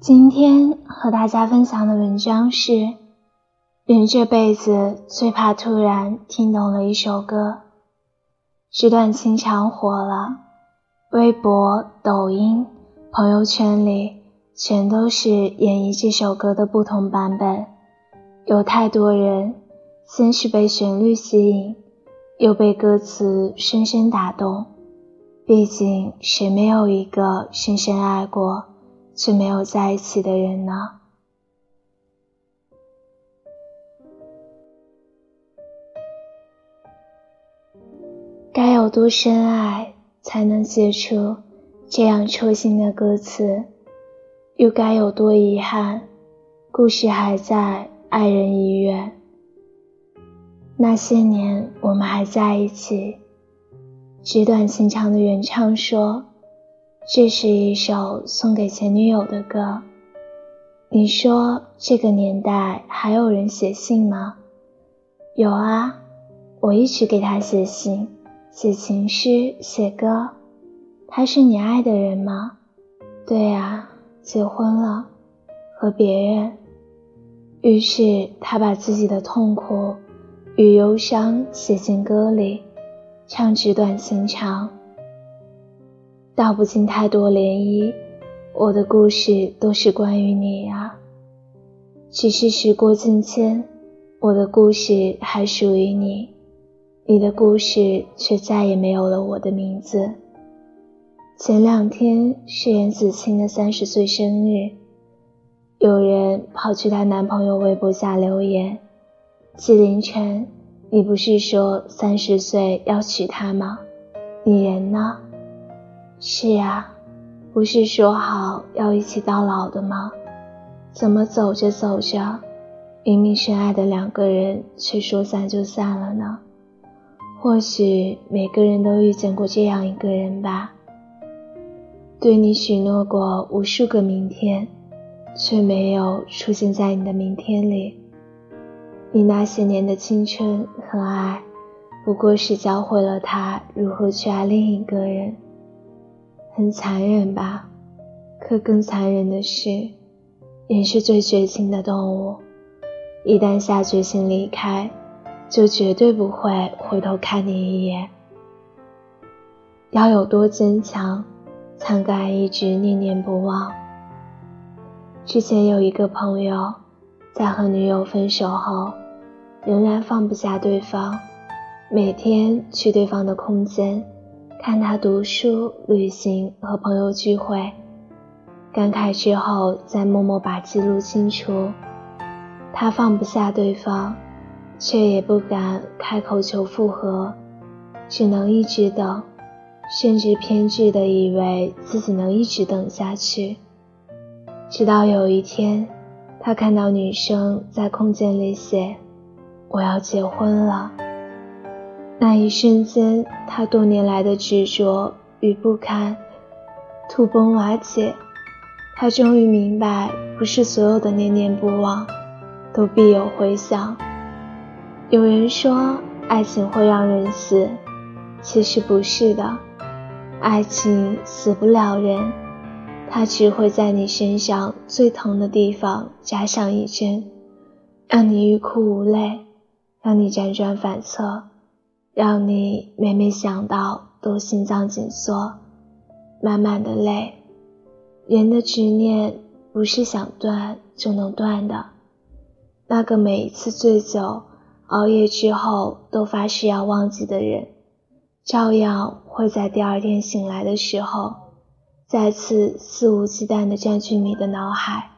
今天和大家分享的文章是：人这辈子最怕突然听懂了一首歌。这段情长火了，微博、抖音、朋友圈里全都是演绎这首歌的不同版本。有太多人先是被旋律吸引，又被歌词深深打动。毕竟，谁没有一个深深爱过？却没有在一起的人呢？该有多深爱，才能写出这样戳心的歌词？又该有多遗憾，故事还在，爱人已远。那些年，我们还在一起。纸短情长的原唱说。这是一首送给前女友的歌。你说这个年代还有人写信吗？有啊，我一直给他写信，写情诗，写歌。他是你爱的人吗？对呀，结婚了，和别人。于是他把自己的痛苦与忧伤写进歌里，唱纸短情长。道不尽太多涟漪，我的故事都是关于你啊。只是时过境迁，我的故事还属于你，你的故事却再也没有了我的名字。前两天是严子清的三十岁生日，有人跑去她男朋友微博下留言：“纪凌尘，你不是说三十岁要娶她吗？你人呢？”是啊，不是说好要一起到老的吗？怎么走着走着，明明深爱的两个人却说散就散了呢？或许每个人都遇见过这样一个人吧，对你许诺过无数个明天，却没有出现在你的明天里。你那些年的青春和爱，不过是教会了他如何去爱另一个人。很残忍吧？可更残忍的是，人是最绝情的动物，一旦下决心离开，就绝对不会回头看你一眼。要有多坚强，才敢一直念念不忘？之前有一个朋友，在和女友分手后，仍然放不下对方，每天去对方的空间。看他读书、旅行和朋友聚会，感慨之后再默默把记录清除。他放不下对方，却也不敢开口求复合，只能一直等，甚至偏执的以为自己能一直等下去。直到有一天，他看到女生在空间里写：“我要结婚了。”那一瞬间，他多年来的执着与不堪土崩瓦解。他终于明白，不是所有的念念不忘都必有回响。有人说，爱情会让人死，其实不是的，爱情死不了人，它只会在你身上最疼的地方扎上一针，让你欲哭无泪，让你辗转反侧。让你每每想到都心脏紧缩，满满的泪。人的执念不是想断就能断的。那个每一次醉酒、熬夜之后都发誓要忘记的人，照样会在第二天醒来的时候，再次肆无忌惮地占据你的脑海。